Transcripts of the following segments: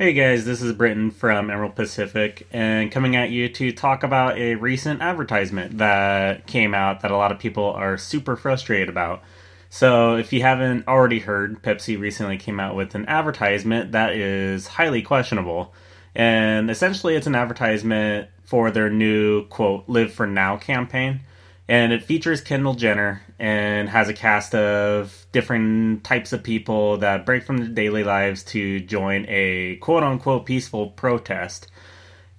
Hey guys, this is Britton from Emerald Pacific, and coming at you to talk about a recent advertisement that came out that a lot of people are super frustrated about. So, if you haven't already heard, Pepsi recently came out with an advertisement that is highly questionable. And essentially, it's an advertisement for their new, quote, Live for Now campaign and it features Kendall Jenner and has a cast of different types of people that break from their daily lives to join a quote unquote peaceful protest.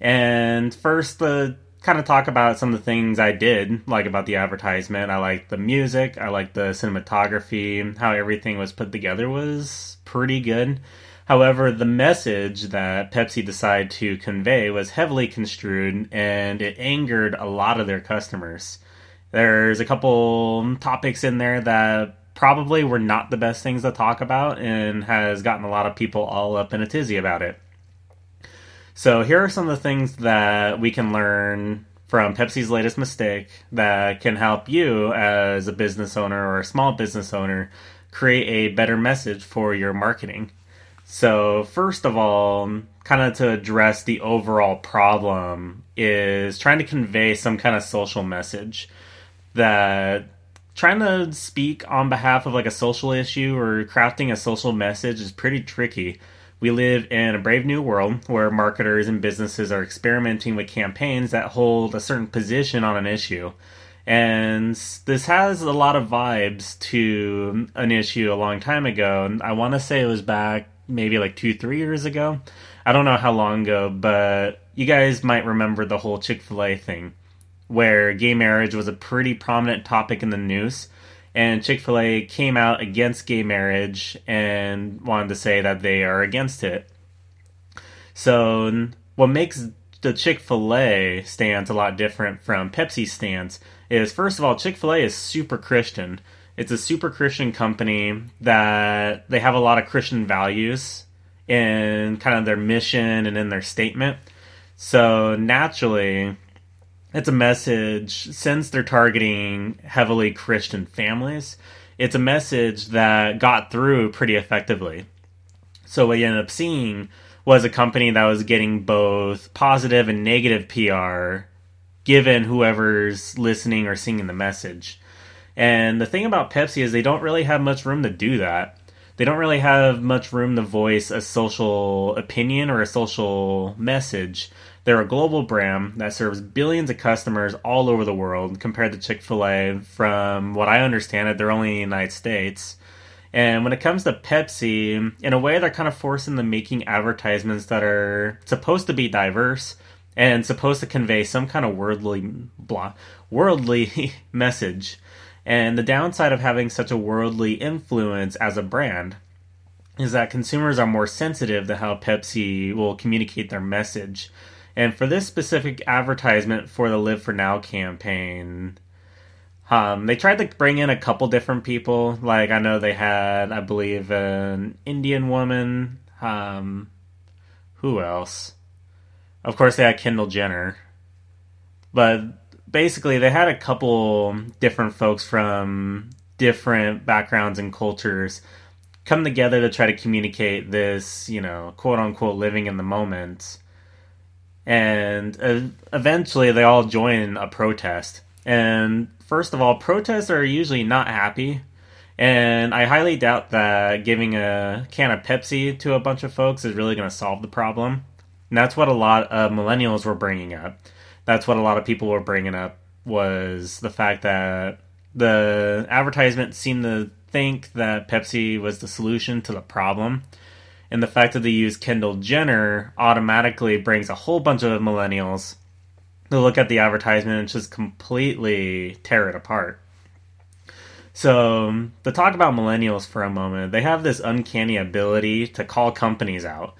And first, the kind of talk about some of the things I did like about the advertisement. I liked the music, I liked the cinematography, how everything was put together was pretty good. However, the message that Pepsi decided to convey was heavily construed and it angered a lot of their customers. There's a couple topics in there that probably were not the best things to talk about and has gotten a lot of people all up in a tizzy about it. So, here are some of the things that we can learn from Pepsi's latest mistake that can help you as a business owner or a small business owner create a better message for your marketing. So, first of all, kind of to address the overall problem is trying to convey some kind of social message that trying to speak on behalf of like a social issue or crafting a social message is pretty tricky. We live in a brave new world where marketers and businesses are experimenting with campaigns that hold a certain position on an issue. And this has a lot of vibes to an issue a long time ago. I want to say it was back maybe like two, three years ago. I don't know how long ago, but you guys might remember the whole Chick fil A thing where gay marriage was a pretty prominent topic in the news. And Chick fil A came out against gay marriage and wanted to say that they are against it. So, what makes the Chick fil A stance a lot different from Pepsi's stance is first of all, Chick fil A is super Christian. It's a super Christian company that they have a lot of Christian values in kind of their mission and in their statement. So, naturally, it's a message since they're targeting heavily Christian families. It's a message that got through pretty effectively. So what you ended up seeing was a company that was getting both positive and negative PR given whoever's listening or seeing the message. And the thing about Pepsi is they don't really have much room to do that. They don't really have much room to voice a social opinion or a social message they're a global brand that serves billions of customers all over the world compared to Chick fil A. From what I understand it, they're only in the United States. And when it comes to Pepsi, in a way, they're kind of forced into making advertisements that are supposed to be diverse and supposed to convey some kind of worldly, blah, worldly message. And the downside of having such a worldly influence as a brand is that consumers are more sensitive to how Pepsi will communicate their message. And for this specific advertisement for the Live for Now campaign, um, they tried to bring in a couple different people. Like I know they had, I believe, an Indian woman. Um, who else? Of course, they had Kendall Jenner. But basically, they had a couple different folks from different backgrounds and cultures come together to try to communicate this, you know, quote unquote, living in the moment and uh, eventually they all join a protest. And first of all, protests are usually not happy, and I highly doubt that giving a can of Pepsi to a bunch of folks is really going to solve the problem. And that's what a lot of millennials were bringing up. That's what a lot of people were bringing up was the fact that the advertisement seemed to think that Pepsi was the solution to the problem and the fact that they use Kendall Jenner automatically brings a whole bunch of millennials to look at the advertisement and just completely tear it apart. So, um, to talk about millennials for a moment, they have this uncanny ability to call companies out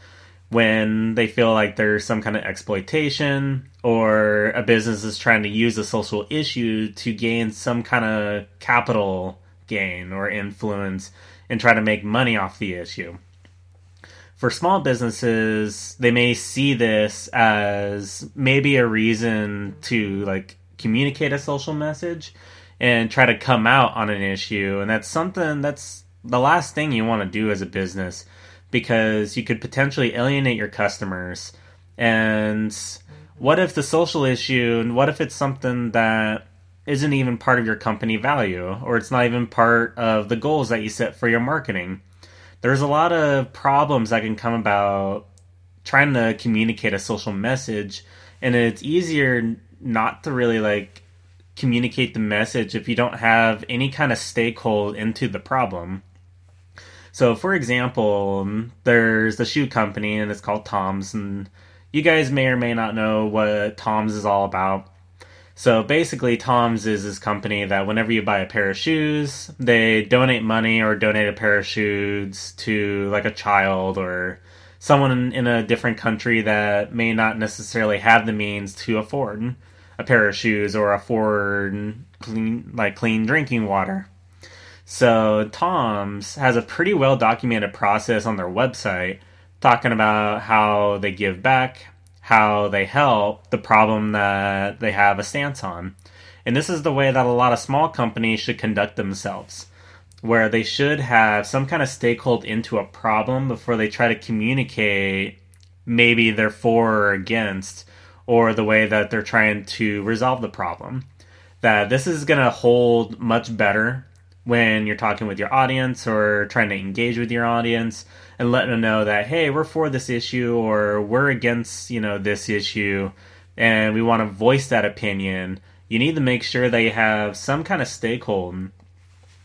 when they feel like there's some kind of exploitation or a business is trying to use a social issue to gain some kind of capital gain or influence and try to make money off the issue for small businesses, they may see this as maybe a reason to like communicate a social message and try to come out on an issue. And that's something that's the last thing you want to do as a business because you could potentially alienate your customers. And what if the social issue, and what if it's something that isn't even part of your company value, or it's not even part of the goals that you set for your marketing? There's a lot of problems that can come about trying to communicate a social message, and it's easier not to really like communicate the message if you don't have any kind of stakehold into the problem. So, for example, um, there's the shoe company and it's called Tom's, and you guys may or may not know what Tom's is all about. So basically, Tom's is this company that whenever you buy a pair of shoes, they donate money or donate a pair of shoes to like a child or someone in a different country that may not necessarily have the means to afford a pair of shoes or afford clean like clean drinking water. So Tom's has a pretty well documented process on their website talking about how they give back, how they help the problem that they have a stance on. And this is the way that a lot of small companies should conduct themselves, where they should have some kind of stakehold into a problem before they try to communicate maybe they're for or against or the way that they're trying to resolve the problem. That this is going to hold much better when you're talking with your audience or trying to engage with your audience and letting them know that hey we're for this issue or we're against you know this issue and we want to voice that opinion you need to make sure you have some kind of stakeholder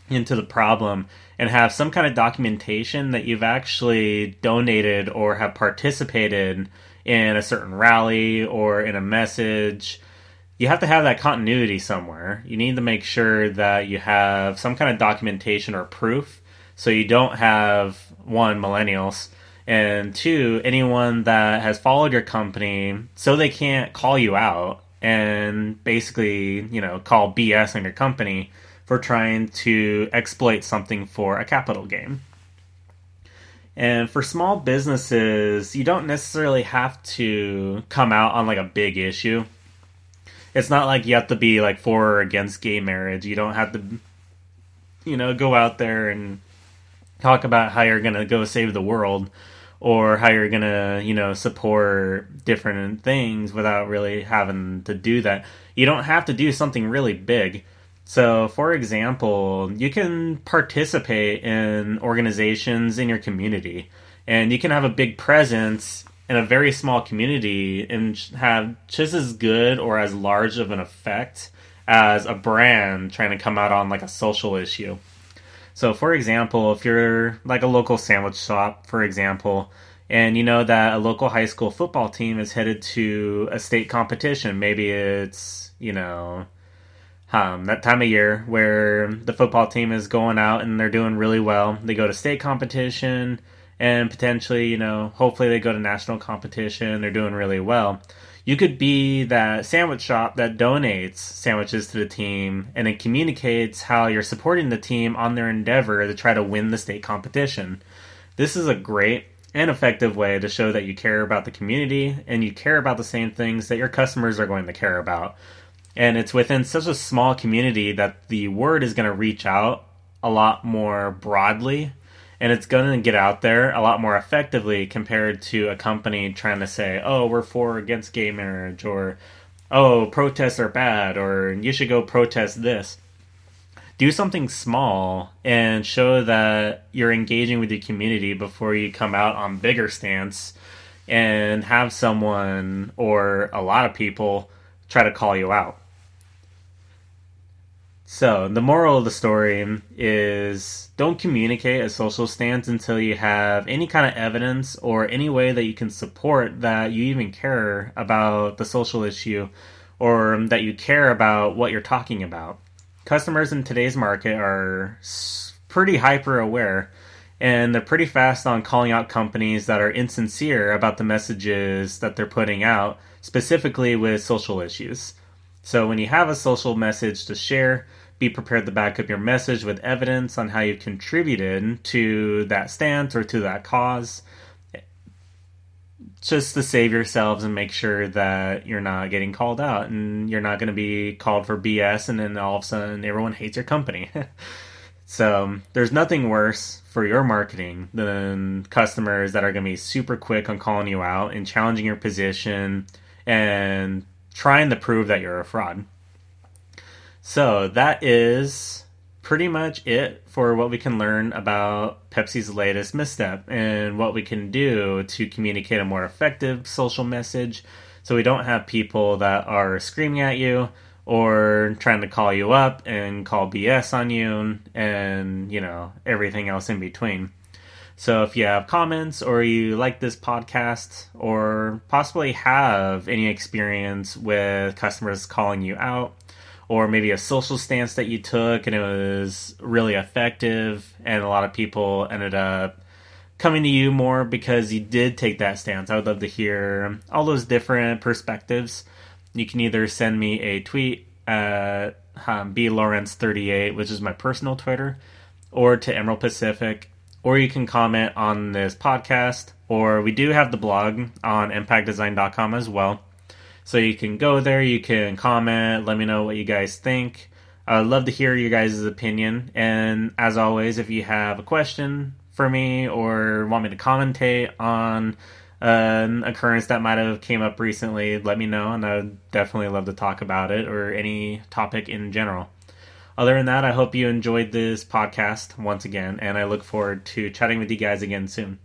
into the problem and have some kind of documentation that you've actually donated or have participated in a certain rally or in a message you have to have that continuity somewhere. You need to make sure that you have some kind of documentation or proof so you don't have one millennials and two anyone that has followed your company so they can't call you out and basically, you know, call BS on your company for trying to exploit something for a capital gain. And for small businesses, you don't necessarily have to come out on like a big issue it's not like you have to be like for or against gay marriage. You don't have to, you know, go out there and talk about how you're gonna go save the world or how you're gonna, you know, support different things without really having to do that. You don't have to do something really big. So, for example, you can participate in organizations in your community and you can have a big presence in a very small community and have just as good or as large of an effect as a brand trying to come out on like a social issue. So, for example, if you're like a local sandwich shop, for example, and you know that a local high school football team is headed to a state competition, maybe it's, you know, um, that time of year where the football team is going out and they're doing really well. They go to state competition, and potentially, you know, hopefully they go to national competition, they're doing really well. You could be that sandwich shop that donates sandwiches to the team and it communicates how you're supporting the team on their endeavor to try to win the state competition. This is a great and effective way to show that you care about the community and you care about the same things that your customers are going to care about. And it's within such a small community that the word is going to reach out a lot more broadly and it's going to get out there a lot more effectively compared to a company trying to say, "Oh, we're for or against gay marriage," or "Oh, protests are bad," or "You should go protest this." Do something small and show that you're engaging with your community before you come out on bigger stance and have someone or a lot of people try to call you out. So, the moral of the story is don't communicate a social stance until you have any kind of evidence or any way that you can support that you even care about the social issue or that you care about what you're talking about. Customers in today's market are pretty hyper aware and they're pretty fast on calling out companies that are insincere about the messages that they're putting out, specifically with social issues. So when you have a social message to share, be prepared to back up your message with evidence on how you contributed to that stance or to that cause. Just to save yourselves and make sure that you're not getting called out and you're not going to be called for BS and then all of a sudden everyone hates your company. So there's nothing worse for your marketing than customers that are going to be super quick on calling you out and challenging your position and trying to prove that you're a fraud. So that is pretty much it for what we can learn about Pepsi's latest misstep and what we can do to communicate a more effective social message so we don't have people that are screaming at you or trying to call you up and call BS on you and, you know, everything else in between. So if you have comments or you like this podcast or possibly have any experience with customers calling you out or maybe a social stance that you took and it was really effective and a lot of people ended up coming to you more because you did take that stance. I would love to hear all those different perspectives you can either send me a tweet at um, blawrence38, which is my personal Twitter, or to Emerald Pacific, or you can comment on this podcast, or we do have the blog on impactdesign.com as well. So you can go there, you can comment, let me know what you guys think. I'd love to hear your guys' opinion. And as always, if you have a question for me or want me to commentate on an occurrence that might have came up recently, let me know, and I'd definitely love to talk about it or any topic in general. Other than that, I hope you enjoyed this podcast once again, and I look forward to chatting with you guys again soon.